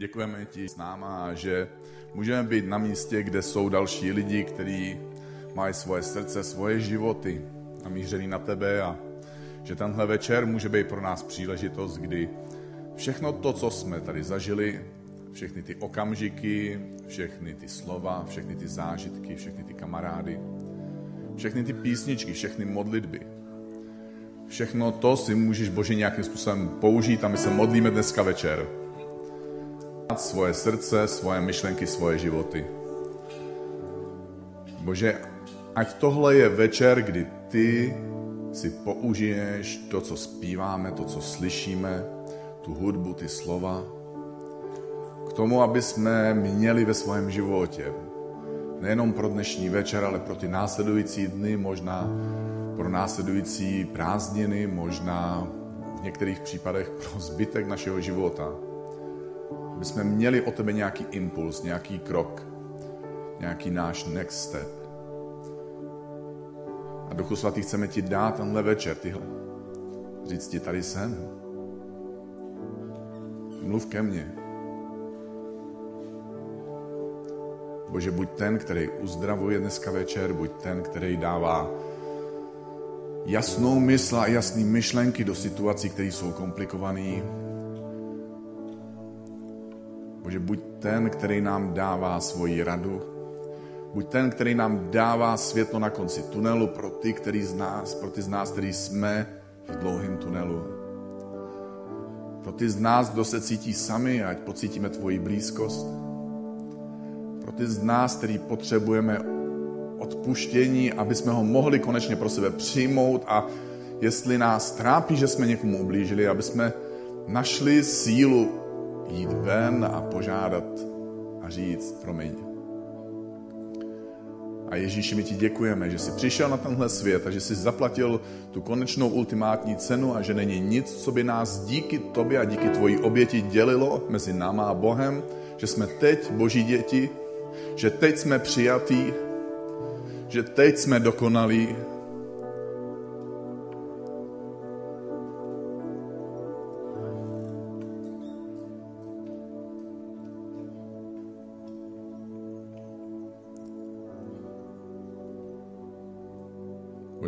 Děkujeme ti s náma, že můžeme být na místě, kde jsou další lidi, kteří mají svoje srdce, svoje životy namířený na tebe a že tenhle večer může být pro nás příležitost, kdy všechno to, co jsme tady zažili, všechny ty okamžiky, všechny ty slova, všechny ty zážitky, všechny ty kamarády, všechny ty písničky, všechny modlitby, všechno to si můžeš Bože nějakým způsobem použít a my se modlíme dneska večer. Svoje srdce, svoje myšlenky, svoje životy. Bože, ať tohle je večer, kdy ty si použiješ to, co zpíváme, to, co slyšíme, tu hudbu, ty slova, k tomu, aby jsme měli ve svém životě nejenom pro dnešní večer, ale pro ty následující dny, možná pro následující prázdniny, možná v některých případech pro zbytek našeho života. Aby jsme měli o tebe nějaký impuls, nějaký krok, nějaký náš next step. A Duchu Svatý chceme ti dát tenhle večer, tyhle. Říct ti, tady jsem. Mluv ke mně. Bože, buď ten, který uzdravuje dneska večer, buď ten, který dává jasnou mysl a jasný myšlenky do situací, které jsou komplikované. Bože, buď ten, který nám dává svoji radu, buď ten, který nám dává světlo na konci tunelu pro ty, který z nás, pro ty z nás, který jsme v dlouhém tunelu. Pro ty z nás, kdo se cítí sami, ať pocítíme tvoji blízkost. Pro ty z nás, který potřebujeme odpuštění, aby jsme ho mohli konečně pro sebe přijmout a jestli nás trápí, že jsme někomu ublížili, aby jsme našli sílu jít ven a požádat a říct, promiň. A Ježíši, my ti děkujeme, že jsi přišel na tenhle svět a že jsi zaplatil tu konečnou ultimátní cenu a že není nic, co by nás díky tobě a díky tvojí oběti dělilo mezi náma a Bohem, že jsme teď boží děti, že teď jsme přijatí, že teď jsme dokonalí.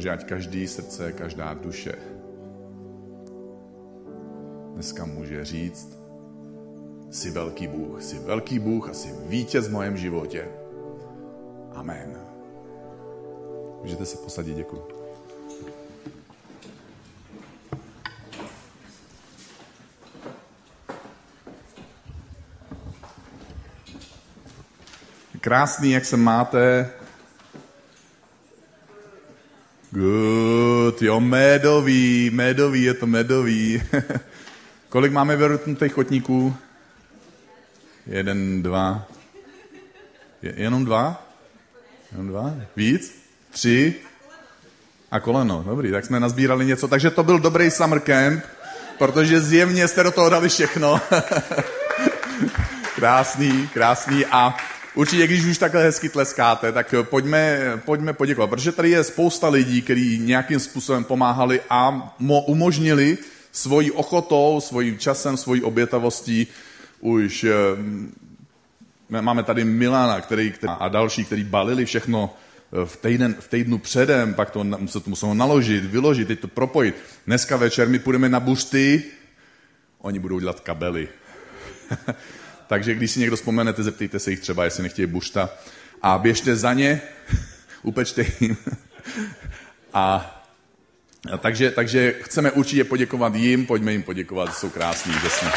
Bože, ať každý srdce, každá duše dneska může říct, jsi velký Bůh, jsi velký Bůh a jsi vítěz v mém životě. Amen. Můžete se posadit, děkuji. Krásný, jak se máte. Good, jo, medový, medový, je to medový. Kolik máme vyrutnutých chotníků? Jeden, dva. Je, jenom dva? Jenom dva? Víc? Tři? A koleno. Dobrý, tak jsme nazbírali něco. Takže to byl dobrý summer camp, protože zjevně jste do toho dali všechno. krásný, krásný. A určitě, když už takhle hezky tleskáte, tak pojďme, pojďme poděkovat, protože tady je spousta lidí, kteří nějakým způsobem pomáhali a mo, umožnili svojí ochotou, svým časem, svojí obětavostí už eh, máme tady Milana který, který, a další, kteří balili všechno eh, v, týden, v týdnu předem, pak to se to muselo naložit, vyložit, teď to propojit. Dneska večer my půjdeme na bušty, oni budou dělat kabely. Takže když si někdo vzpomenete, zeptejte se jich třeba, jestli nechtějí bušta a běžte za ně, upečte jim. a takže, takže chceme určitě poděkovat jim, pojďme jim poděkovat, jsou krásní, že jsme.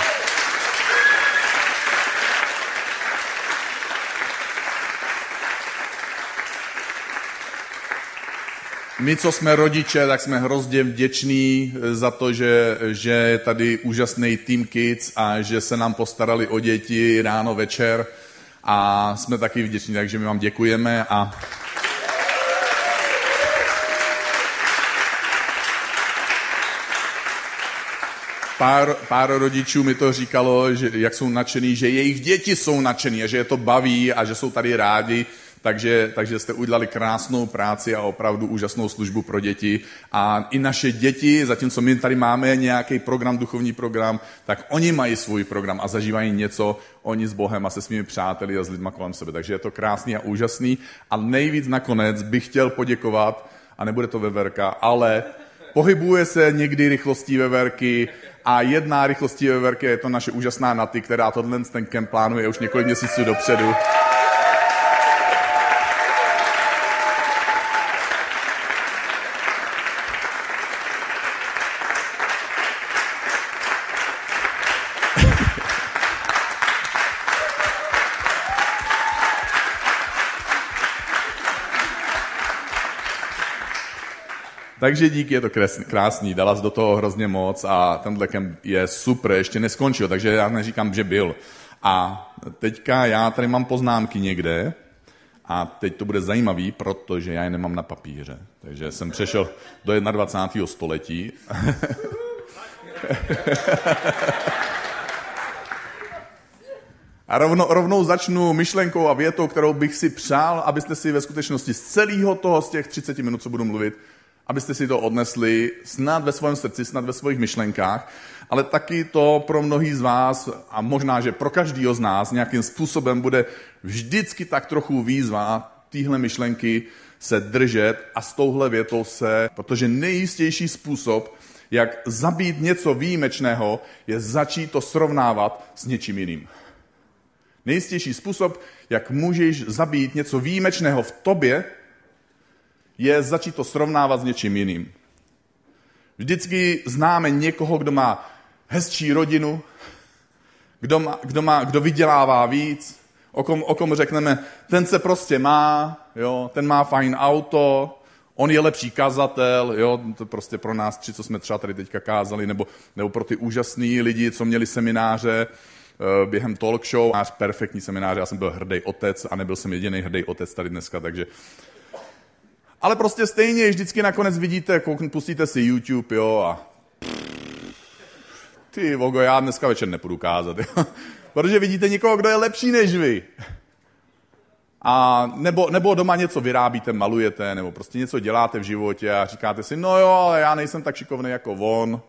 My, co jsme rodiče, tak jsme hrozně vděční eh, za to, že, že je tady úžasný Team Kids a že se nám postarali o děti ráno, večer. A jsme taky vděční, takže my vám děkujeme a pár, pár rodičů mi to říkalo, že, jak jsou nadšený, že jejich děti jsou nadšený a že je to baví a že jsou tady rádi, takže, takže jste udělali krásnou práci a opravdu úžasnou službu pro děti. A i naše děti, zatímco my tady máme nějaký program, duchovní program, tak oni mají svůj program a zažívají něco, oni s Bohem a se svými přáteli a s lidmi kolem sebe. Takže je to krásný a úžasný. A nejvíc nakonec bych chtěl poděkovat, a nebude to veverka, ale pohybuje se někdy rychlostí veverky a jedna rychlostí veverky je to naše úžasná Naty, která tohle ten kemp plánuje už několik měsíců dopředu. Takže díky, je to krásný, dala do toho hrozně moc a tenhle kemp je super, ještě neskončil, takže já neříkám, že byl. A teďka já tady mám poznámky někde a teď to bude zajímavý, protože já je nemám na papíře. Takže jsem přešel do 21. století. A rovno, rovnou začnu myšlenkou a větou, kterou bych si přál, abyste si ve skutečnosti z celého toho, z těch 30 minut, co budu mluvit, abyste si to odnesli snad ve svém srdci, snad ve svých myšlenkách, ale taky to pro mnohý z vás a možná, že pro každého z nás nějakým způsobem bude vždycky tak trochu výzva týhle myšlenky se držet a s touhle větou se, protože nejistější způsob, jak zabít něco výjimečného, je začít to srovnávat s něčím jiným. Nejistější způsob, jak můžeš zabít něco výjimečného v tobě, je začít to srovnávat s něčím jiným. Vždycky známe někoho, kdo má hezčí rodinu, kdo, má, kdo, má, kdo vydělává víc, o kom, o kom řekneme, ten se prostě má, jo, ten má fajn auto, on je lepší kazatel, jo, to prostě pro nás tři, co jsme třeba tady teďka kázali, nebo, nebo pro ty úžasný lidi, co měli semináře uh, během talk show, máš perfektní semináře, já jsem byl hrdý otec a nebyl jsem jediný hrdý otec tady dneska, takže ale prostě stejně vždycky nakonec vidíte, koukn, pustíte si YouTube, jo, a ty vogo, já dneska večer nepůjdu kázat, jo. Protože vidíte někoho, kdo je lepší než vy. A nebo, nebo doma něco vyrábíte, malujete, nebo prostě něco děláte v životě a říkáte si, no jo, ale já nejsem tak šikovný jako on.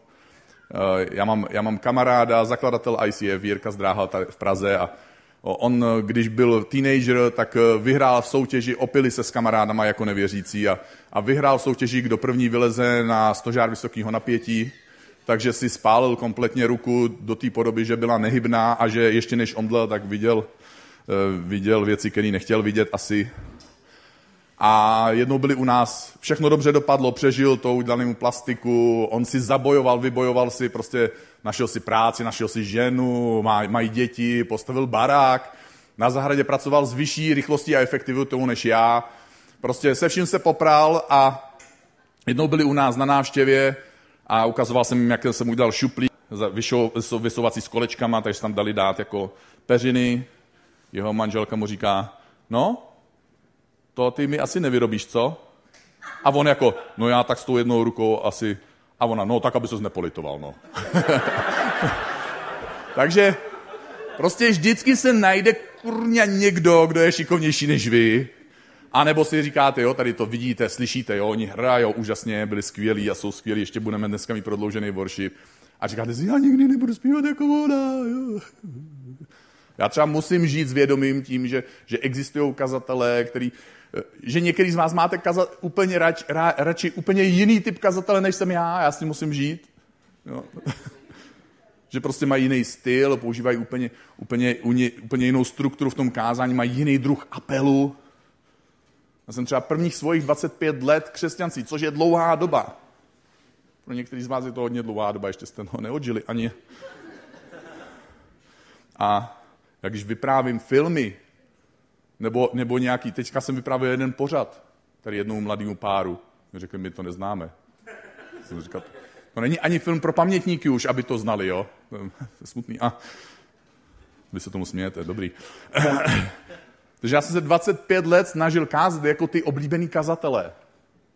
Eh, já mám, já mám kamaráda, zakladatel ICF, Jirka Zdráhal tady v Praze a On, když byl teenager, tak eh, vyhrál v soutěži, opili se s kamarádama jako nevěřící a, a vyhrál v soutěži, kdo první vyleze na stožár vysokého napětí, takže si spálil kompletně ruku do té podoby, že byla nehybná a že ještě než omdlel, tak viděl, eh, viděl věci, které nechtěl vidět asi. A jednou byli u nás, všechno dobře dopadlo, přežil to, udělali mu plastiku, on si zabojoval, vybojoval si prostě našel si práci, našel si ženu, má, mají děti, postavil barák, na zahradě pracoval s vyšší rychlostí a efektivitou než já. Prostě se vším se popral a jednou byli u nás na návštěvě a ukazoval jsem jim, jak jsem udělal šuplí vysouvací s kolečkama, takže tam dali dát jako peřiny. Jeho manželka mu říká, no, to ty mi asi nevyrobíš, co? A on jako, no já tak s tou jednou rukou asi a ona, no tak, aby se nepolitoval, no. Takže prostě vždycky se najde kurňa někdo, kdo je šikovnější než vy. A nebo si říkáte, jo, tady to vidíte, slyšíte, jo, oni hrajou úžasně, byli skvělí a jsou skvělí, ještě budeme dneska mít prodloužený worship. A říkáte si, já nikdy nebudu zpívat jako ona. Jo. Já třeba musím žít s vědomím tím, že, že existují kazatelé, který že některý z vás máte kazat úplně rač, ra, radši úplně jiný typ kazatele, než jsem já, já s tím musím žít. Jo. že prostě mají jiný styl, používají úplně, úplně, úplně jinou strukturu v tom kázání, mají jiný druh apelu. Já jsem třeba prvních svojich 25 let křesťanství, což je dlouhá doba. Pro některý z vás je to hodně dlouhá doba, ještě jste ho neodžili ani. A jak když vyprávím filmy nebo, nebo nějaký, teďka jsem vyprávěl jeden pořad, tady jednou mladému páru. Řekli, my to neznáme. Jsem říkal, to není ani film pro pamětníky už, aby to znali, jo. Smutný. A vy se tomu smějete, dobrý. Takže já jsem se 25 let snažil kázat jako ty oblíbený kazatelé.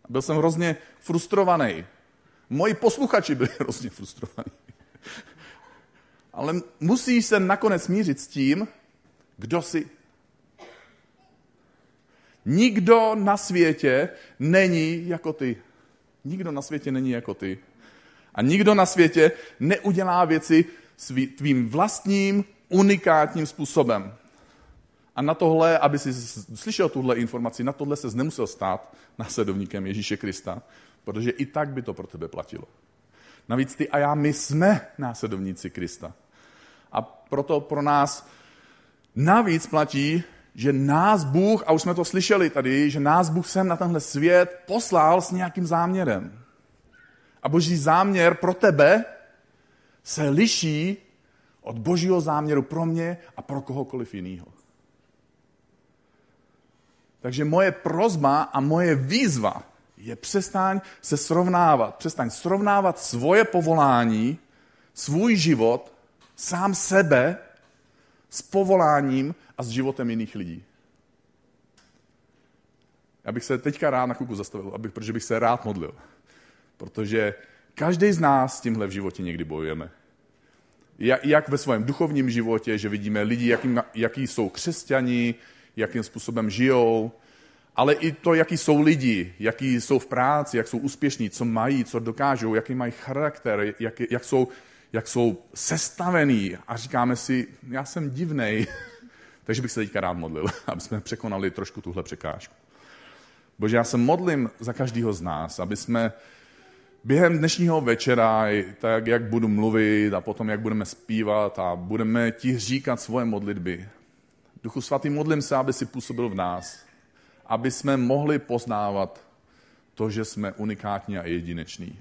Byl jsem hrozně frustrovaný. Moji posluchači byli hrozně frustrovaní. Ale musíš se nakonec smířit s tím, kdo si Nikdo na světě není jako ty. Nikdo na světě není jako ty. A nikdo na světě neudělá věci svý, tvým vlastním unikátním způsobem. A na tohle, aby si slyšel tuhle informaci, na tohle se nemusel stát následovníkem Ježíše Krista, protože i tak by to pro tebe platilo. Navíc ty a já, my jsme následovníci Krista. A proto pro nás navíc platí, že nás Bůh, a už jsme to slyšeli tady, že nás Bůh sem na tenhle svět poslal s nějakým záměrem. A boží záměr pro tebe se liší od božího záměru pro mě a pro kohokoliv jiného. Takže moje prozba a moje výzva je přestaň se srovnávat. Přestaň srovnávat svoje povolání, svůj život, sám sebe s povoláním a s životem jiných lidí. Já bych se teďka rád na chvilku zastavil, abych, protože bych se rád modlil. Protože každý z nás s tímhle v životě někdy bojujeme. Jak ve svém duchovním životě, že vidíme lidi, jaký, jaký jsou křesťani, jakým způsobem žijou, ale i to, jaký jsou lidi, jaký jsou v práci, jak jsou úspěšní, co mají, co dokážou, jaký mají charakter, jak, jak, jsou, jak jsou sestavený. A říkáme si, já jsem divnej, takže bych se teďka rád modlil, aby jsme překonali trošku tuhle překážku. Bože, já se modlím za každého z nás, aby jsme během dnešního večera, tak jak budu mluvit a potom jak budeme zpívat a budeme ti říkat svoje modlitby. Duchu svatý, modlím se, aby si působil v nás, aby jsme mohli poznávat to, že jsme unikátní a jedineční.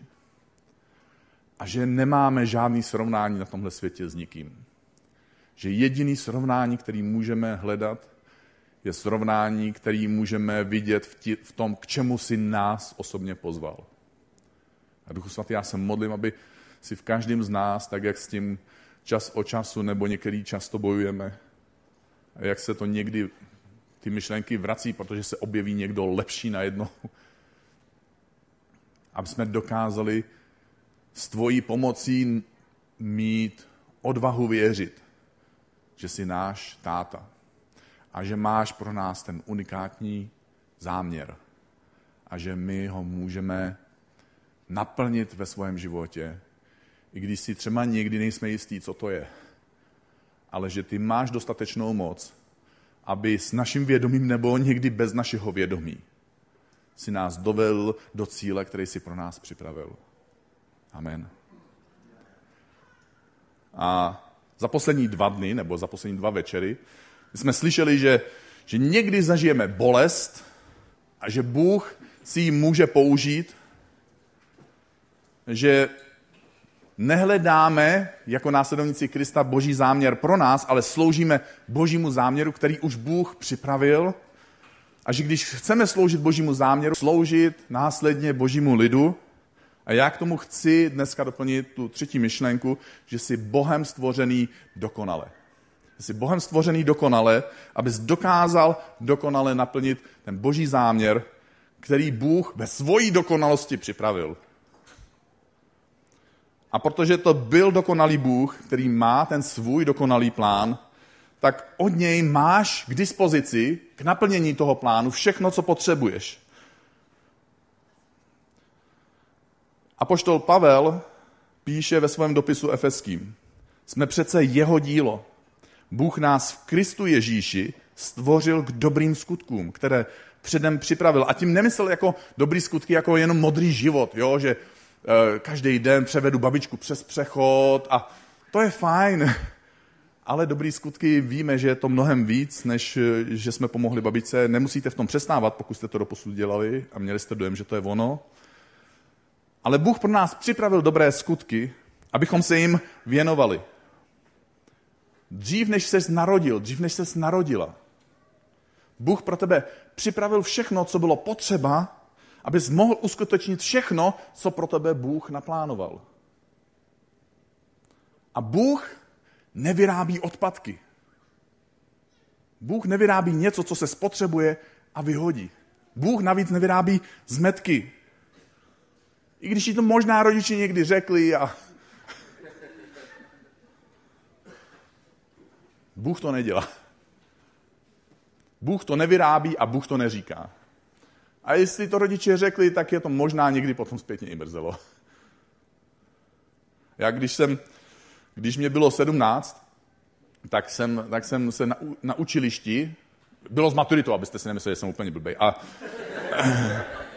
A že nemáme žádný srovnání na tomhle světě s nikým. Že jediný srovnání, který můžeme hledat, je srovnání, který můžeme vidět v, tí, v tom, k čemu si nás osobně pozval. A Duchu Svatý, já se modlím, aby si v každém z nás, tak jak s tím čas o času nebo některý často bojujeme, a jak se to někdy ty myšlenky vrací, protože se objeví někdo lepší najednou. Aby jsme dokázali s tvojí pomocí mít odvahu věřit, že jsi náš táta a že máš pro nás ten unikátní záměr a že my ho můžeme naplnit ve svém životě, i když si třeba někdy nejsme jistí, co to je. Ale že ty máš dostatečnou moc, aby s naším vědomím nebo někdy bez našeho vědomí si nás dovel do cíle, který si pro nás připravil. Amen. A za poslední dva dny, nebo za poslední dva večery, jsme slyšeli, že, že někdy zažijeme bolest a že Bůh si ji může použít, že nehledáme jako následovníci Krista boží záměr pro nás, ale sloužíme božímu záměru, který už Bůh připravil. A že když chceme sloužit božímu záměru, sloužit následně božímu lidu, a já k tomu chci dneska doplnit tu třetí myšlenku, že jsi Bohem stvořený dokonale. Jsi Bohem stvořený dokonale, abys dokázal dokonale naplnit ten boží záměr, který Bůh ve svojí dokonalosti připravil. A protože to byl dokonalý Bůh, který má ten svůj dokonalý plán, tak od něj máš k dispozici k naplnění toho plánu všechno, co potřebuješ. A poštol Pavel píše ve svém dopisu efeským. Jsme přece jeho dílo. Bůh nás v Kristu Ježíši stvořil k dobrým skutkům, které předem připravil. A tím nemyslel jako dobrý skutky, jako jenom modrý život, jo? že Eh, každý den převedu babičku přes přechod a to je fajn. Ale dobrý skutky víme, že je to mnohem víc, než eh, že jsme pomohli babičce. Nemusíte v tom přestávat, pokud jste to doposud dělali a měli jste dojem, že to je ono. Ale Bůh pro nás připravil dobré skutky, abychom se jim věnovali. Dřív, než ses narodil, dřív, než ses narodila, Bůh pro tebe připravil všechno, co bylo potřeba, abys mohl uskutečnit všechno, co pro tebe Bůh naplánoval. A Bůh nevyrábí odpadky. Bůh nevyrábí něco, co se spotřebuje a vyhodí. Bůh navíc nevyrábí zmetky. I když ti to možná rodiče někdy řekli a... Bůh to nedělá. Bůh to nevyrábí a Bůh to neříká. A jestli to rodiče řekli, tak je to možná někdy potom zpětně i mrzelo. Já když jsem, když mě bylo 17, tak jsem, tak jsem se na, na učilišti, bylo z maturitou, abyste si nemysleli, že jsem úplně blbej. A,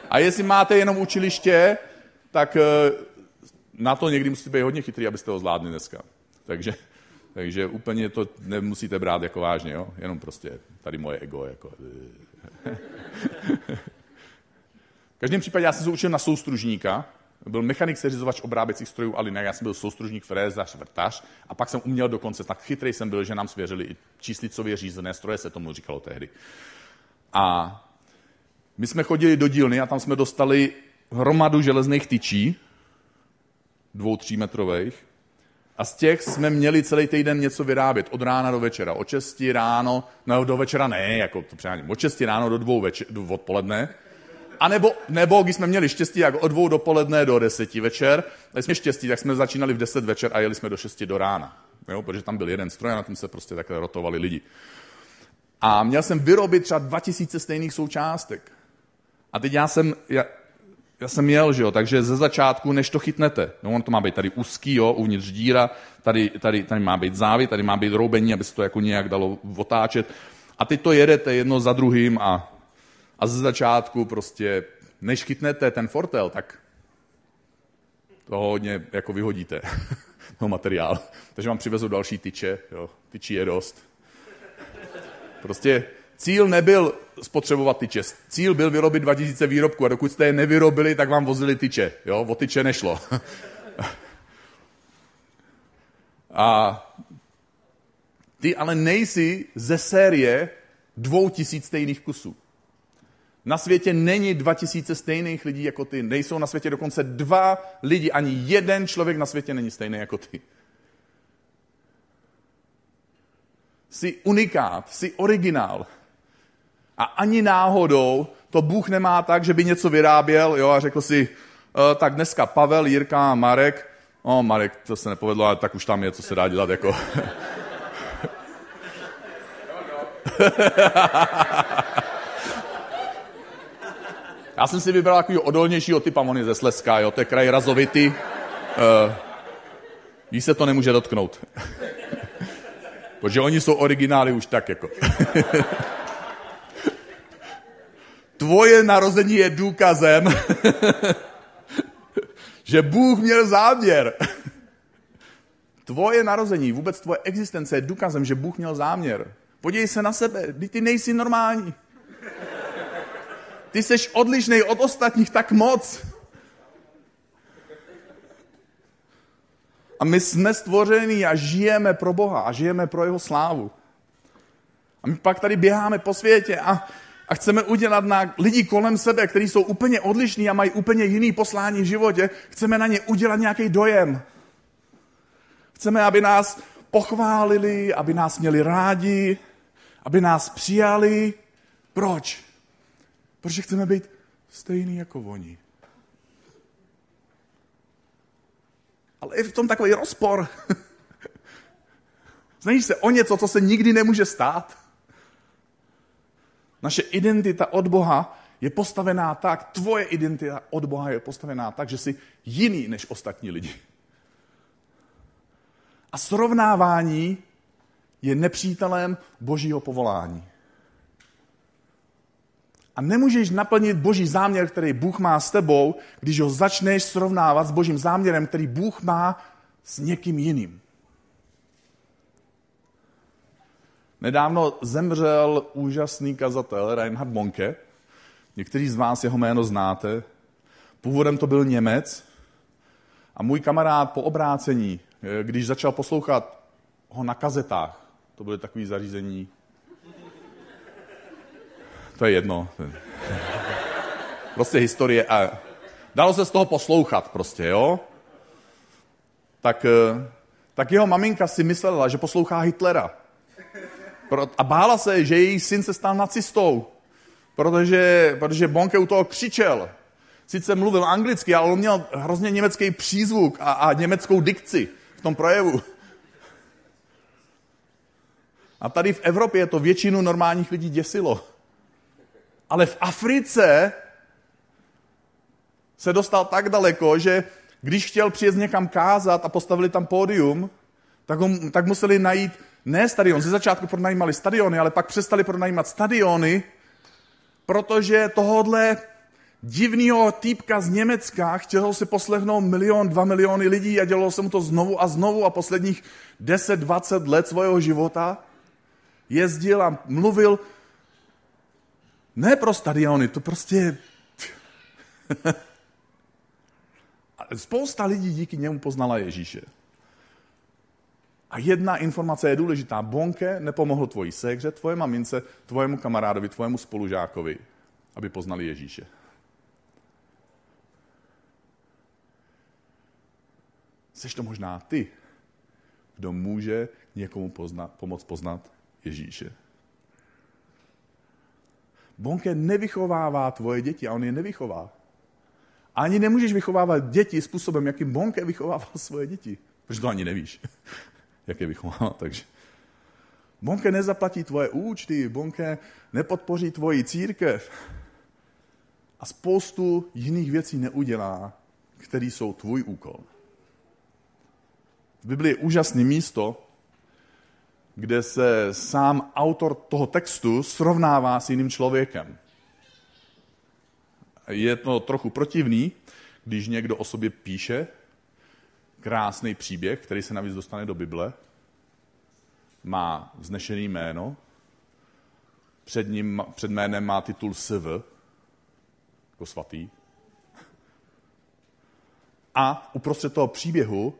a jestli máte jenom učiliště, tak eh, na to někdy musíte být hodně chytrý, abyste ho zvládli dneska. Takže, takže úplně to nemusíte brát jako vážně, jo? jenom prostě tady moje ego. Jako. v každém případě já jsem se učil na soustružníka, byl mechanik seřizovač obráběcích strojů a linek, já jsem byl soustružník, frézař, vrtař a pak jsem uměl dokonce, tak chytrý jsem byl, že nám svěřili i číslicově řízené stroje, se tomu říkalo tehdy. A my jsme chodili do dílny a tam jsme dostali hromadu železných tyčí, dvou, třímetrových, a z těch jsme měli celý týden něco vyrábět, od rána do večera. Od 6 ráno, no do večera ne, jako to přáním, od 6 ráno do dvou večer, do odpoledne. A nebo, nebo když jsme měli štěstí, jak od dvou dopoledne do deseti večer, když jsme štěstí, tak jsme začínali v deset večer a jeli jsme do šesti do rána. Jo, protože tam byl jeden stroj a na tom se prostě takhle rotovali lidi. A měl jsem vyrobit třeba 2000 stejných součástek. A teď já jsem, já, já jsem měl, že jo, takže ze začátku, než to chytnete, no on to má být tady úzký, jo, uvnitř díra, tady, tady, tady má být závit, tady má být roubení, aby se to jako nějak dalo otáčet. A teď to jedete jedno za druhým a, a ze začátku prostě, než chytnete ten fortel, tak to hodně jako vyhodíte, toho materiál. Takže vám přivezou další tyče, jo, tyčí je dost. Prostě Cíl nebyl spotřebovat tyče. Cíl byl vyrobit 2000 výrobků a dokud jste je nevyrobili, tak vám vozili tyče. Jo? O tyče nešlo. a ty ale nejsi ze série dvou tisíc stejných kusů. Na světě není dva tisíce stejných lidí jako ty. Nejsou na světě dokonce dva lidi. Ani jeden člověk na světě není stejný jako ty. Jsi unikát, jsi originál. A ani náhodou to Bůh nemá tak, že by něco vyráběl jo, a řekl si, e, tak dneska Pavel, Jirka a Marek, no Marek, to se nepovedlo, ale tak už tam je, co se dá dělat jako... Já jsem si vybral takový odolnějšího typa, on je ze Slezska, jo, to je kraj razovity. Uh, jí se to nemůže dotknout. Protože oni jsou originály už tak jako. tvoje narození je důkazem, že Bůh měl záměr. Tvoje narození, vůbec tvoje existence je důkazem, že Bůh měl záměr. Podívej se na sebe, ty nejsi normální. Ty jsi odlišný od ostatních tak moc. A my jsme stvoření a žijeme pro Boha a žijeme pro jeho slávu. A my pak tady běháme po světě a a chceme udělat na lidi kolem sebe, kteří jsou úplně odlišní a mají úplně jiný poslání v životě, chceme na ně udělat nějaký dojem. Chceme, aby nás pochválili, aby nás měli rádi, aby nás přijali. Proč? Protože chceme být stejný jako oni. Ale je v tom takový rozpor. Znajíš se o něco, co se nikdy nemůže stát? Naše identita od Boha je postavená tak, tvoje identita od Boha je postavená tak, že jsi jiný než ostatní lidi. A srovnávání je nepřítelem božího povolání. A nemůžeš naplnit boží záměr, který Bůh má s tebou, když ho začneš srovnávat s božím záměrem, který Bůh má s někým jiným. Nedávno zemřel úžasný kazatel Reinhard Bonke. Někteří z vás jeho jméno znáte. Původem to byl Němec. A můj kamarád po obrácení, eh, když začal poslouchat ho na kazetách, to byly takové zařízení. To je jedno. Prostě historie. A dalo se z toho poslouchat prostě, jo? Tak, eh, tak jeho maminka si myslela, že poslouchá Hitlera. A bála se, že její syn se stal nacistou, protože, protože Bonke u toho křičel. Sice mluvil anglicky, ale on měl hrozně německý přízvuk a, a německou dikci v tom projevu. A tady v Evropě to většinu normálních lidí děsilo. Ale v Africe se dostal tak daleko, že když chtěl přijet někam kázat a postavili tam pódium, tak, ho, tak museli najít ne stadion. Ze začátku pronajímali stadiony, ale pak přestali pronajímat stadiony, protože tohohle divného týpka z Německa chtěl si poslechnout milion, dva miliony lidí a dělalo se mu to znovu a znovu a posledních 10-20 let svého života jezdil a mluvil ne pro stadiony, to prostě... Spousta lidí díky němu poznala Ježíše. A jedna informace je důležitá. Bonke nepomohl tvojí ségře, tvoje mamince, tvojemu kamarádovi, tvojemu spolužákovi, aby poznali Ježíše. Jsi to možná ty, kdo může někomu poznat, pomoct poznat Ježíše. Bonke nevychovává tvoje děti a on je nevychová. Ani nemůžeš vychovávat děti způsobem, jakým Bonke vychovával svoje děti. Protože to ani nevíš, jak je vychovává. Takže Bonke nezaplatí tvoje účty, Bonke nepodpoří tvoji církev a spoustu jiných věcí neudělá, které jsou tvůj úkol. V Biblii je úžasné místo, kde se sám autor toho textu srovnává s jiným člověkem. Je to trochu protivný, když někdo o sobě píše krásný příběh, který se navíc dostane do Bible, má vznešený jméno, před, ním, před jménem má titul SV, jako svatý, a uprostřed toho příběhu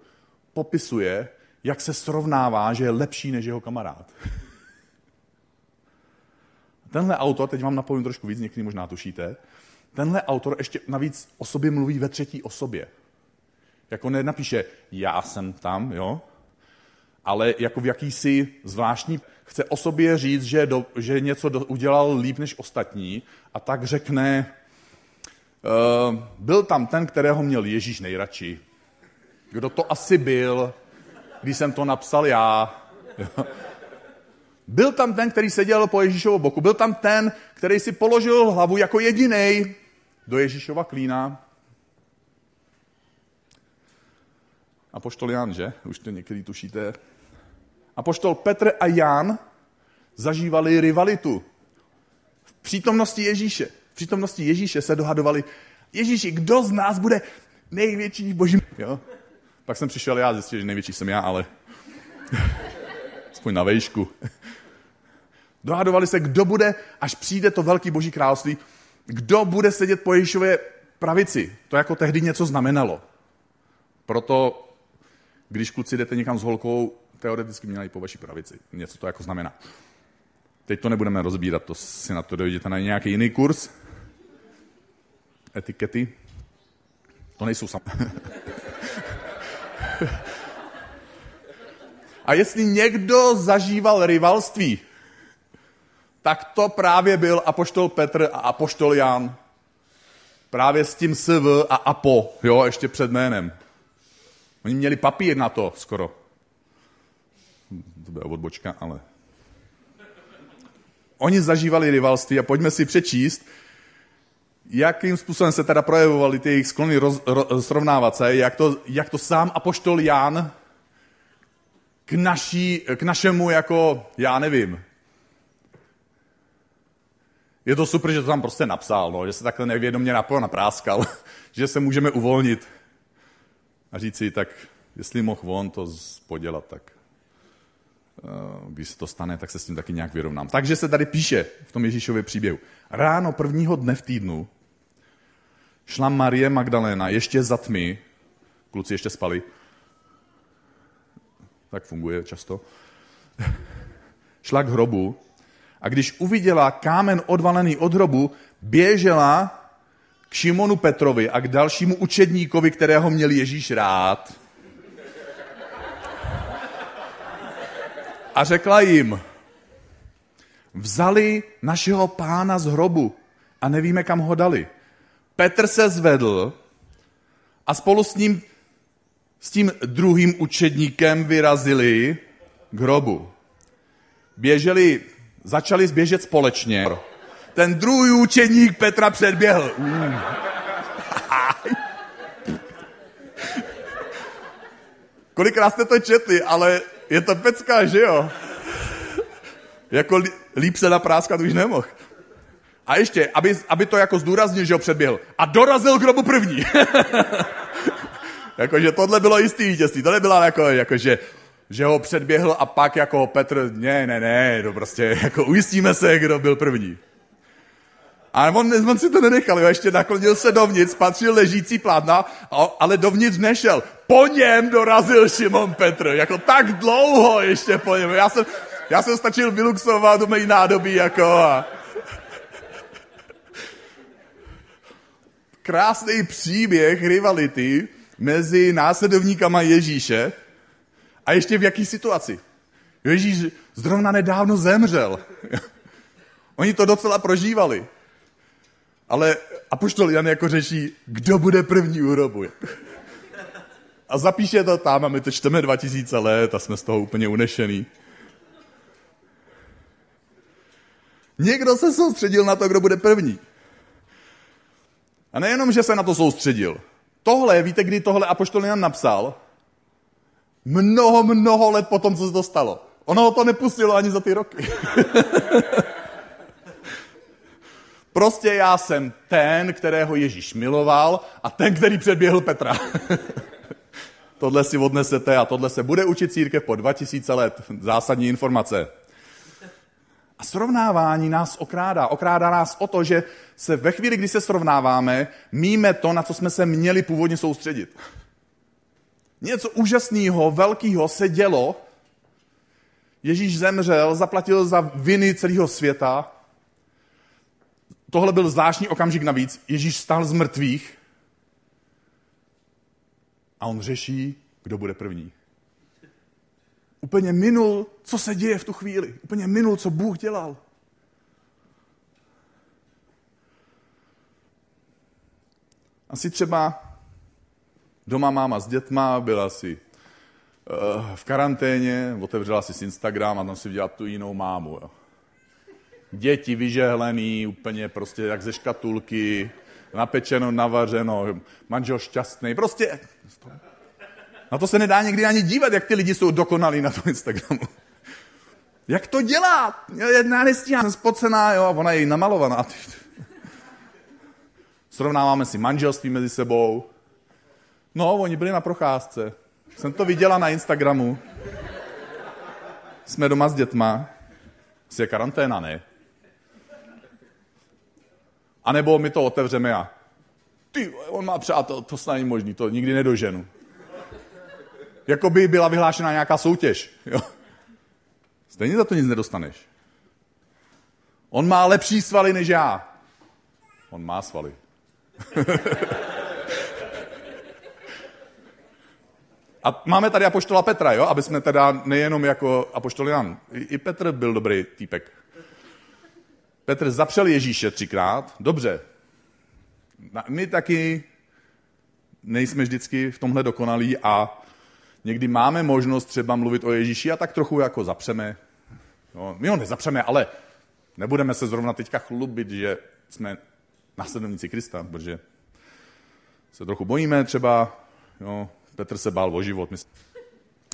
popisuje, jak se srovnává, že je lepší než jeho kamarád. Tenhle autor, teď vám napovím trošku víc, někdy možná tušíte, tenhle autor ještě navíc o sobě mluví ve třetí osobě. Jako nenapíše, já jsem tam, jo, ale jako v jakýsi zvláštní, chce o sobě říct, že, do, že něco do, udělal líp než ostatní a tak řekne, uh, byl tam ten, kterého měl Ježíš nejradši. Kdo to asi byl, když jsem to napsal já. Byl tam ten, který seděl po Ježíšovo boku. Byl tam ten, který si položil hlavu jako jediný do Ježíšova klína. A poštol Jan, že? Už to někdy tušíte. A poštol Petr a Jan zažívali rivalitu. V přítomnosti Ježíše. V přítomnosti Ježíše se dohadovali, Ježíši, kdo z nás bude největší boží... Jo? Pak jsem přišel já, zjistil, že největší jsem já, ale aspoň na vejšku. Dohadovali se, kdo bude, až přijde to velký boží království, kdo bude sedět po Ježíšově pravici. To jako tehdy něco znamenalo. Proto, když kluci jdete někam s holkou, teoreticky měli po vaší pravici. Něco to jako znamená. Teď to nebudeme rozbírat, to si na to dojdete na nějaký jiný kurz. Etikety. To nejsou sam. A jestli někdo zažíval rivalství, tak to právě byl apoštol Petr a apoštol Jan. Právě s tím SV a Apo, jo, ještě před jménem. Oni měli papír na to skoro. To byla odbočka, ale... Oni zažívali rivalství a pojďme si přečíst, jakým způsobem se teda projevovaly ty jejich sklony roz, roz, srovnávat se, jak to, jak to sám apoštol Jan k, naší, k našemu jako, já nevím. Je to super, že to tam prostě napsal, no, že se takhle nevědomě napráskal, že se můžeme uvolnit a říct si, tak jestli mohl on to podělat, tak eh, když se to stane, tak se s tím taky nějak vyrovnám. Takže se tady píše v tom Ježíšově příběhu. Ráno prvního dne v týdnu šla Marie Magdaléna ještě za tmy, kluci ještě spali, tak funguje často, šla k hrobu a když uviděla kámen odvalený od hrobu, běžela k Šimonu Petrovi a k dalšímu učedníkovi, kterého měl Ježíš rád. A řekla jim, vzali našeho pána z hrobu a nevíme, kam ho dali. Petr se zvedl a spolu s ním, s tím druhým učedníkem vyrazili k hrobu. běželi, začali běžet společně. Ten druhý učeník Petra předběhl. Kolikrát jste to četli, ale je to pecka, že jo? Jako líp se napráskat už nemohl. A ještě, aby, aby to jako zdůraznil, že ho předběhl. A dorazil k grobu první. jakože tohle bylo jistý vítězství. To nebyla jako, jako že, že ho předběhl a pak jako Petr, ne, ne, ne, to prostě jako ujistíme se, kdo byl první. A on, on si to nenechal, jo, ještě naklonil se dovnitř, patřil ležící plátna, ale dovnitř nešel. Po něm dorazil Šimon Petr, jako tak dlouho ještě po něm. Já jsem, já jsem stačil vyluxovat do mé nádobí, jako a... Krásný příběh rivality mezi následovníkama Ježíše a ještě v jaký situaci. Ježíš zrovna nedávno zemřel. Oni to docela prožívali. Ale apoštol Jan jako řeší, kdo bude první u. A zapíše to tam a my to čteme 2000 let a jsme z toho úplně unešený. Někdo se soustředil na to, kdo bude první. A nejenom, že se na to soustředil. Tohle, víte, kdy tohle apoštol Jan napsal? Mnoho, mnoho let potom, co se to stalo. Ono ho to nepustilo ani za ty roky. Prostě já jsem ten, kterého Ježíš miloval a ten, který předběhl Petra. tohle si odnesete a tohle se bude učit církev po 2000 let. Zásadní informace. A srovnávání nás okrádá. Okrádá nás o to, že se ve chvíli, kdy se srovnáváme, míme to, na co jsme se měli původně soustředit. Něco úžasného, velkého se dělo. Ježíš zemřel, zaplatil za viny celého světa Tohle byl zvláštní okamžik navíc. Ježíš stál z mrtvých a on řeší, kdo bude první. Úplně minul, co se děje v tu chvíli. Úplně minul, co Bůh dělal. Asi třeba doma máma s dětma, byla si uh, v karanténě, otevřela si Instagram a tam si viděla tu jinou mámu. Jo děti vyžehlený, úplně prostě jak ze škatulky, napečeno, navařeno, manžel šťastný, prostě na to se nedá někdy ani dívat, jak ty lidi jsou dokonalí na tom Instagramu. Jak to dělá? Jedna nestíhá, jsem spocená, jo, a ona je namalovaná. Srovnáváme si manželství mezi sebou. No, oni byli na procházce. Jsem to viděla na Instagramu. Jsme doma s dětma. Asi je karanténa, ne? A nebo my to otevřeme a ty, on má přátel, to snad není možný, to nikdy nedoženu. Jako by byla vyhlášena nějaká soutěž. Jo? Stejně za to nic nedostaneš. On má lepší svaly než já. On má svaly. A máme tady apoštola Petra, jo? aby jsme teda nejenom jako apoštol Jan. I Petr byl dobrý týpek. Petr zapřel Ježíše třikrát. Dobře. My taky nejsme vždycky v tomhle dokonalí a někdy máme možnost třeba mluvit o Ježíši a tak trochu jako zapřeme. No, my ho nezapřeme, ale nebudeme se zrovna teďka chlubit, že jsme následovníci Krista, protože se trochu bojíme třeba. Jo, Petr se bál o život.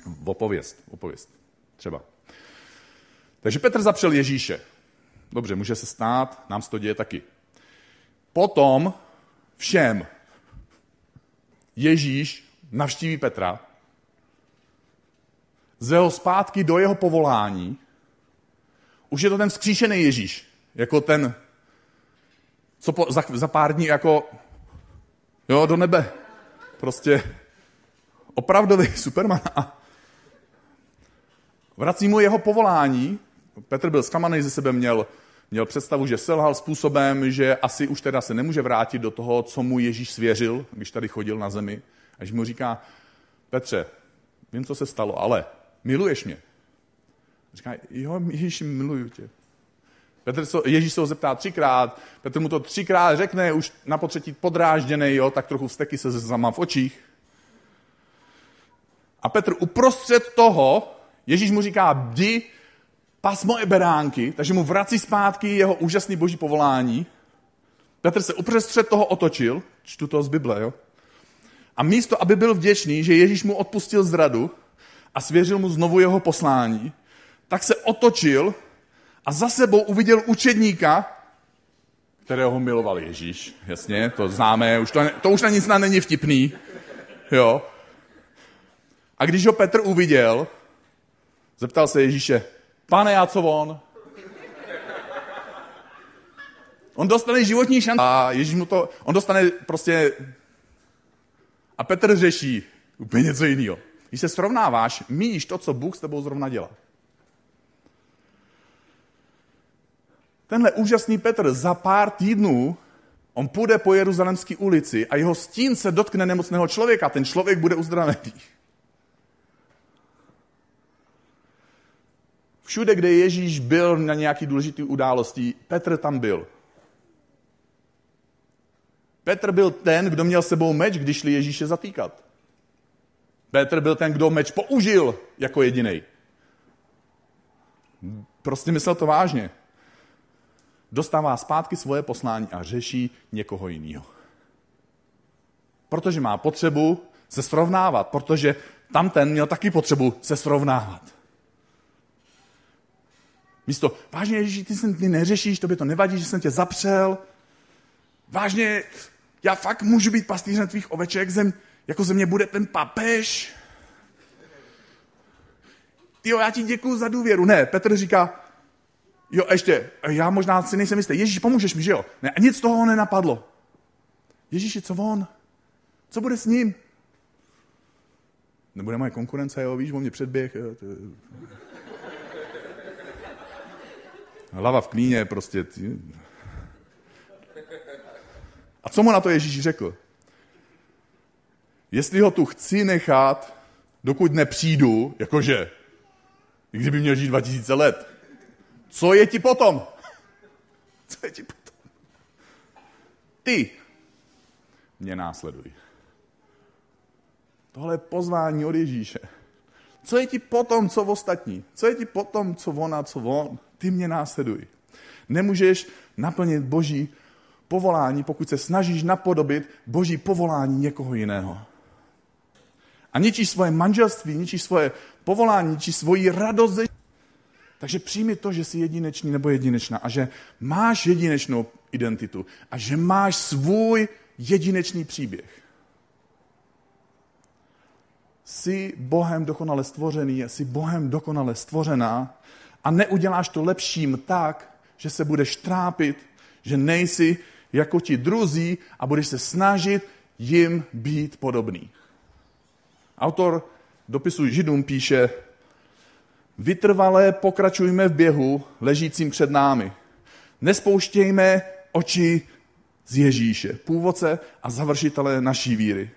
V opověst, opověst. Třeba. Takže Petr zapřel Ježíše. Dobře, může se stát, nám se to děje taky. Potom všem Ježíš navštíví Petra, ze ho zpátky do jeho povolání. Už je to ten vzkříšený Ježíš, jako ten, co po, za, za pár dní jako, jo, do nebe. Prostě opravdový Superman. Vrací mu jeho povolání. Petr byl zklamaný ze sebe, měl měl představu, že selhal způsobem, že asi už teda se nemůže vrátit do toho, co mu Ježíš svěřil, když tady chodil na zemi. Že mu říká, Petře, vím, co se stalo, ale miluješ mě. Říká, jo, Ježíš, miluju tě. Petr, Ježíš se ho zeptá třikrát, Petr mu to třikrát řekne, už na potřetí podrážděný, jo, tak trochu vsteky se zama v očích. A Petr uprostřed toho, Ježíš mu říká, jdi pas moje beránky, takže mu vrací zpátky jeho úžasný boží povolání. Petr se uprostřed toho otočil, čtu to z Bible, jo? A místo, aby byl vděčný, že Ježíš mu odpustil zradu a svěřil mu znovu jeho poslání, tak se otočil a za sebou uviděl učedníka, kterého miloval Ježíš. Jasně, to známe, už to, to už na nic není vtipný. Jo. A když ho Petr uviděl, zeptal se Ježíše, pane, já co on? On dostane životní šanci a Ježíš mu to, on dostane prostě... A Petr řeší úplně něco jiného. Když se srovnáváš, míjíš to, co Bůh s tebou zrovna dělá. Tenhle úžasný Petr za pár týdnů, on půjde po Jeruzalemské ulici a jeho stín se dotkne nemocného člověka. Ten člověk bude uzdravený. Všude, kde Ježíš byl na nějaký důležitý události, Petr tam byl. Petr byl ten, kdo měl sebou meč, když šli Ježíše zatýkat. Petr byl ten, kdo meč použil jako jediný. Prostě myslel to vážně. Dostává zpátky svoje poslání a řeší někoho jiného. Protože má potřebu se srovnávat, protože tam ten měl taky potřebu se srovnávat. Místo, vážně Ježíši, ty, ty neřešíš, tobě to nevadí, že jsem tě zapřel. Vážně, já fakt můžu být pastýřem tvých oveček, zem, jako ze mě bude ten papež. Jo, já ti děkuju za důvěru. Ne, Petr říká, jo, ještě, já možná si nejsem jistý. Ježíš, pomůžeš mi, že jo? Ne, a nic z toho nenapadlo. Ježíši, co on? Co bude s ním? Nebude moje konkurence, jo, víš, on mě předběh. Jo, to... Hlava v klíně, prostě. A co mu na to Ježíš řekl? Jestli ho tu chci nechat, dokud nepřijdu, jakože, i kdyby měl žít 2000 let, co je ti potom? Co je ti potom? Ty mě následuj. Tohle je pozvání od Ježíše. Co je ti potom, co v ostatní? Co je ti potom, co ona, co on? Ty mě následuj. Nemůžeš naplnit boží povolání, pokud se snažíš napodobit boží povolání někoho jiného. A ničíš svoje manželství, ničíš svoje povolání, ničíš svoji radost. Takže přijmi to, že jsi jedinečný nebo jedinečná a že máš jedinečnou identitu a že máš svůj jedinečný příběh. Jsi Bohem dokonale stvořený, jsi Bohem dokonale stvořená a neuděláš to lepším tak, že se budeš trápit, že nejsi jako ti druzí a budeš se snažit jim být podobný. Autor dopisu Židům píše, vytrvalé pokračujme v běhu ležícím před námi. Nespouštějme oči z Ježíše, původce a završitele naší víry.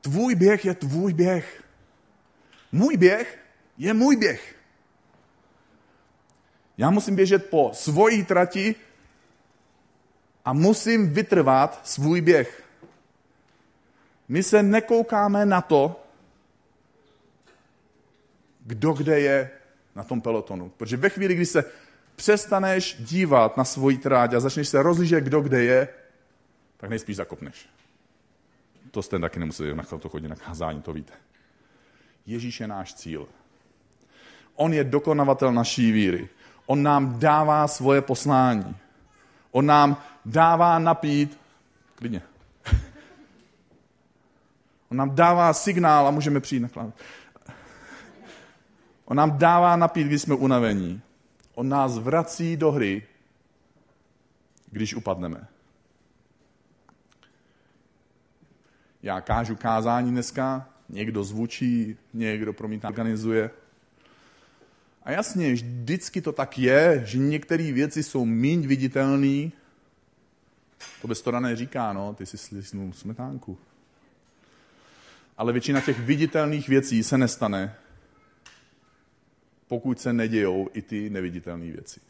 Tvůj běh je tvůj běh. Můj běh je můj běh. Já musím běžet po svojí trati a musím vytrvat svůj běh. My se nekoukáme na to, kdo kde je na tom pelotonu. Protože ve chvíli, kdy se přestaneš dívat na svoji tráť a začneš se rozlížet, kdo kde je, tak nejspíš zakopneš. To jste taky nemuseli na to chodit na kázání, to víte. Ježíš je náš cíl. On je dokonavatel naší víry. On nám dává svoje poslání. On nám dává napít, klidně. On nám dává signál a můžeme přijít na On nám dává napít, když jsme unavení. On nás vrací do hry, když upadneme. Já kážu kázání dneska, někdo zvučí, někdo promítá, organizuje. A jasně, vždycky to tak je, že některé věci jsou méně viditelné. To bez to říká, no, ty si slisnul smetánku. Ale většina těch viditelných věcí se nestane, pokud se nedějou i ty neviditelné věci.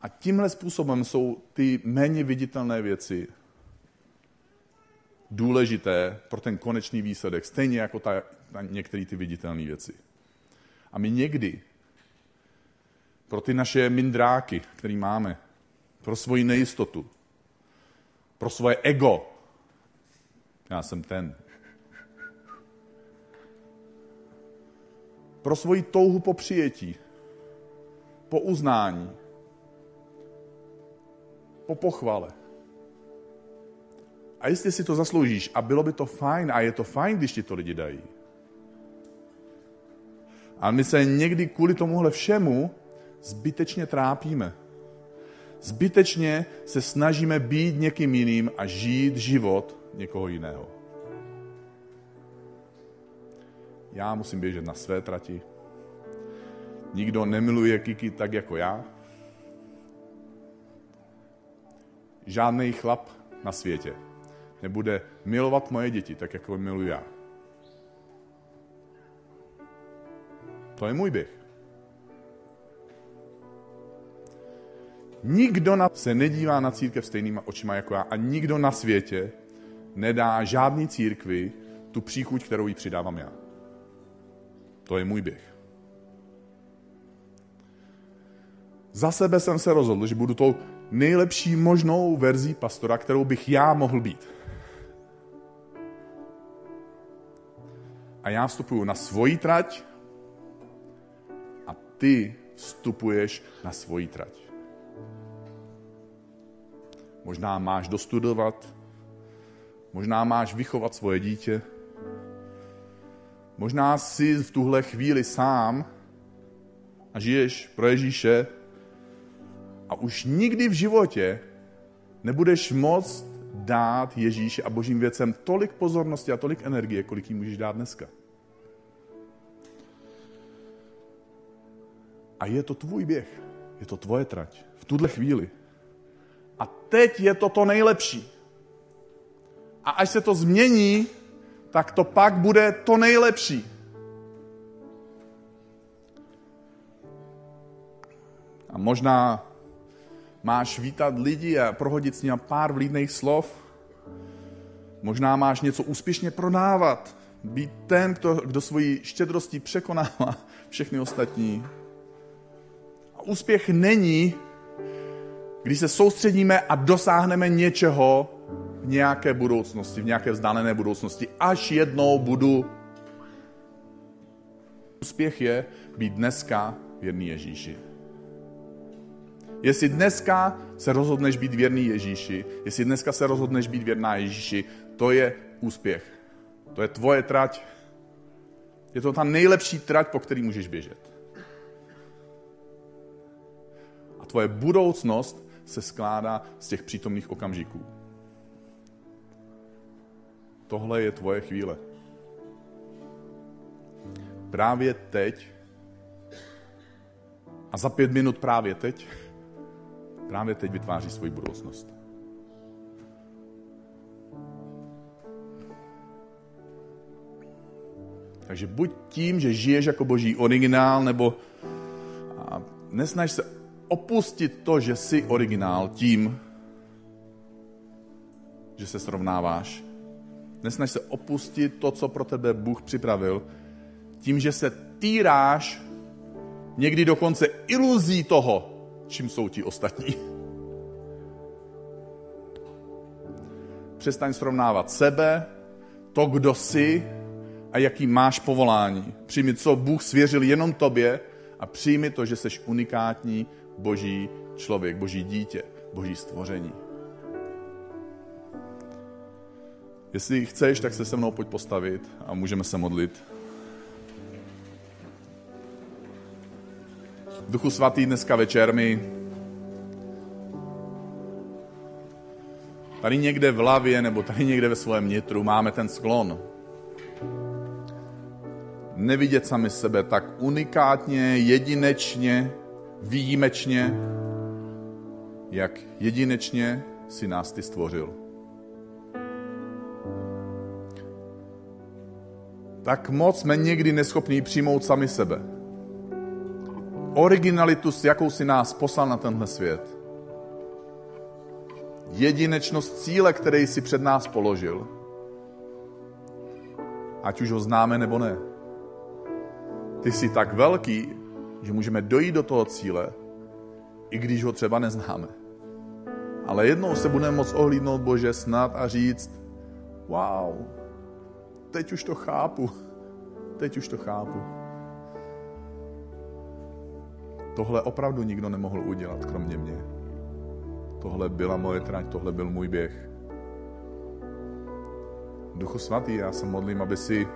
A tímhle způsobem jsou ty méně viditelné věci důležité pro ten konečný výsledek, stejně jako ta, ta některé ty viditelné věci. A my někdy pro ty naše mindráky, které máme, pro svoji nejistotu, pro svoje ego, já jsem ten, pro svoji touhu po přijetí, po uznání, po pochvale. A jestli si to zasloužíš, a bylo by to fajn, a je to fajn, když ti to lidi dají. A my se někdy kvůli tomuhle všemu zbytečně trápíme. Zbytečně se snažíme být někým jiným a žít život někoho jiného. Já musím běžet na své trati. Nikdo nemiluje Kiki tak jako já. Žádný chlap na světě nebude milovat moje děti tak, jako miluji já. To je můj běh. Nikdo na, se nedívá na církev stejnýma očima jako já a nikdo na světě nedá žádný církvi tu příchuť, kterou jí přidávám já. To je můj běh. Za sebe jsem se rozhodl, že budu tou nejlepší možnou verzí pastora, kterou bych já mohl být. A já vstupuju na svoji trať a ty vstupuješ na svoji trať. Možná máš dostudovat, možná máš vychovat svoje dítě, možná jsi v tuhle chvíli sám a žiješ pro Ježíše a už nikdy v životě nebudeš moct dát Ježíši a božím věcem tolik pozornosti a tolik energie, kolik jí můžeš dát dneska. A je to tvůj běh, je to tvoje trať. V tuhle chvíli. A teď je to to nejlepší. A až se to změní, tak to pak bude to nejlepší. A možná máš vítat lidi a prohodit s nimi pár vlídných slov. Možná máš něco úspěšně prodávat. Být ten, kdo, kdo svojí štědrostí překonává všechny ostatní. Úspěch není když se soustředíme a dosáhneme něčeho v nějaké budoucnosti, v nějaké vzdálené budoucnosti, až jednou budu. Úspěch je být dneska věrný Ježíši. Jestli dneska se rozhodneš být věrný Ježíši, jestli dneska se rozhodneš být věrná Ježíši, to je úspěch. To je tvoje trať. Je to ta nejlepší trať, po který můžeš běžet. Tvoje budoucnost se skládá z těch přítomných okamžiků. Tohle je tvoje chvíle. Právě teď a za pět minut právě teď, právě teď vytváří svoji budoucnost. Takže buď tím, že žiješ jako boží originál, nebo nesnaž se opustit to, že jsi originál tím, že se srovnáváš. Nesnaž se opustit to, co pro tebe Bůh připravil, tím, že se týráš někdy dokonce iluzí toho, čím jsou ti ostatní. Přestaň srovnávat sebe, to, kdo jsi a jaký máš povolání. Přijmi, co Bůh svěřil jenom tobě a přijmi to, že jsi unikátní boží člověk, boží dítě, boží stvoření. Jestli chceš, tak se se mnou pojď postavit a můžeme se modlit. Duchu svatý, dneska večer mi tady někde v hlavě nebo tady někde ve svém nitru máme ten sklon. Nevidět sami sebe tak unikátně, jedinečně, výjimečně, jak jedinečně si nás ty stvořil. Tak moc jsme někdy neschopní přijmout sami sebe. Originalitu, s jakou si nás poslal na tenhle svět. Jedinečnost cíle, který si před nás položil. ať už ho známe nebo ne. Ty jsi tak velký, že můžeme dojít do toho cíle, i když ho třeba neznáme. Ale jednou se budeme moct ohlídnout Bože snad a říct, wow, teď už to chápu, teď už to chápu. Tohle opravdu nikdo nemohl udělat, kromě mě. Tohle byla moje trať, tohle byl můj běh. Duchu svatý, já se modlím, aby si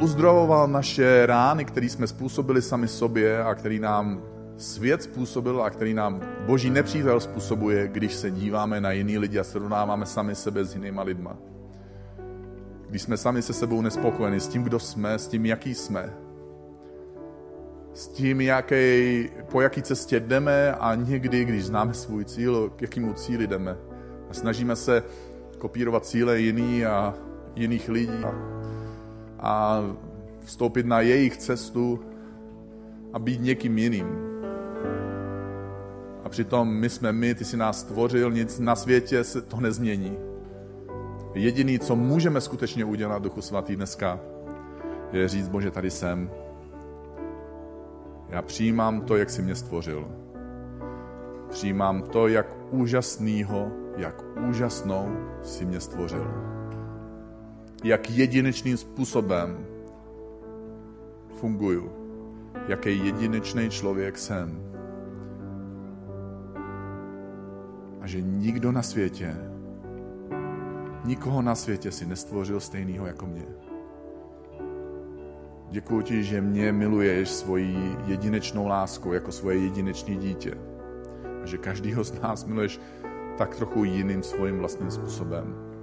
uzdravoval naše rány, které jsme způsobili sami sobě a který nám svět způsobil a který nám boží nepřítel způsobuje, když se díváme na jiný lidi a srovnáváme sami sebe s jinýma lidma. Když jsme sami se sebou nespokojeni s tím, kdo jsme, s tím, jaký jsme, s tím, jaký, po jaký cestě jdeme a někdy, když známe svůj cíl, k jakému cíli jdeme. A snažíme se kopírovat cíle jiný a jiných lidí a, vstoupit na jejich cestu a být někým jiným. A přitom my jsme my, ty jsi nás stvořil, nic na světě se to nezmění. Jediný, co můžeme skutečně udělat, Duchu Svatý, dneska, je říct, Bože, tady jsem. Já přijímám to, jak jsi mě stvořil. Přijímám to, jak úžasnýho, jak úžasnou si mě stvořil. Jak jedinečným způsobem funguju. Jaký jedinečný člověk jsem. A že nikdo na světě, nikoho na světě si nestvořil stejného jako mě. Děkuji ti, že mě miluješ svojí jedinečnou láskou jako svoje jedinečné dítě. A že každýho z nás miluješ tak trochu jiným svým vlastním způsobem.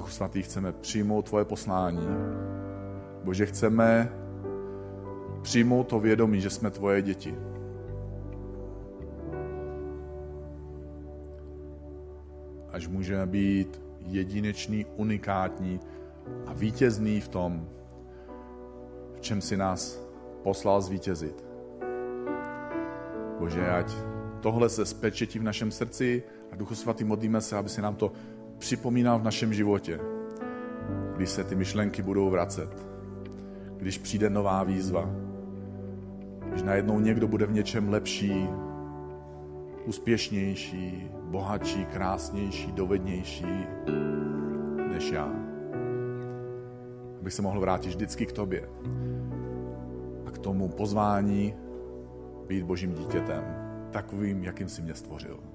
Duchu svatý, chceme přijmout tvoje poslání. Bože, chceme přijmout to vědomí, že jsme tvoje děti. Až můžeme být jedinečný, unikátní a vítězný v tom, v čem si nás poslal zvítězit. Bože, ať tohle se spečetí v našem srdci a Duchu Svatý modlíme se, aby se nám to připomínal v našem životě, když se ty myšlenky budou vracet, když přijde nová výzva, když najednou někdo bude v něčem lepší, úspěšnější, bohatší, krásnější, dovednější než já. Abych se mohl vrátit vždycky k tobě a k tomu pozvání být božím dítětem, takovým, jakým si mě stvořil.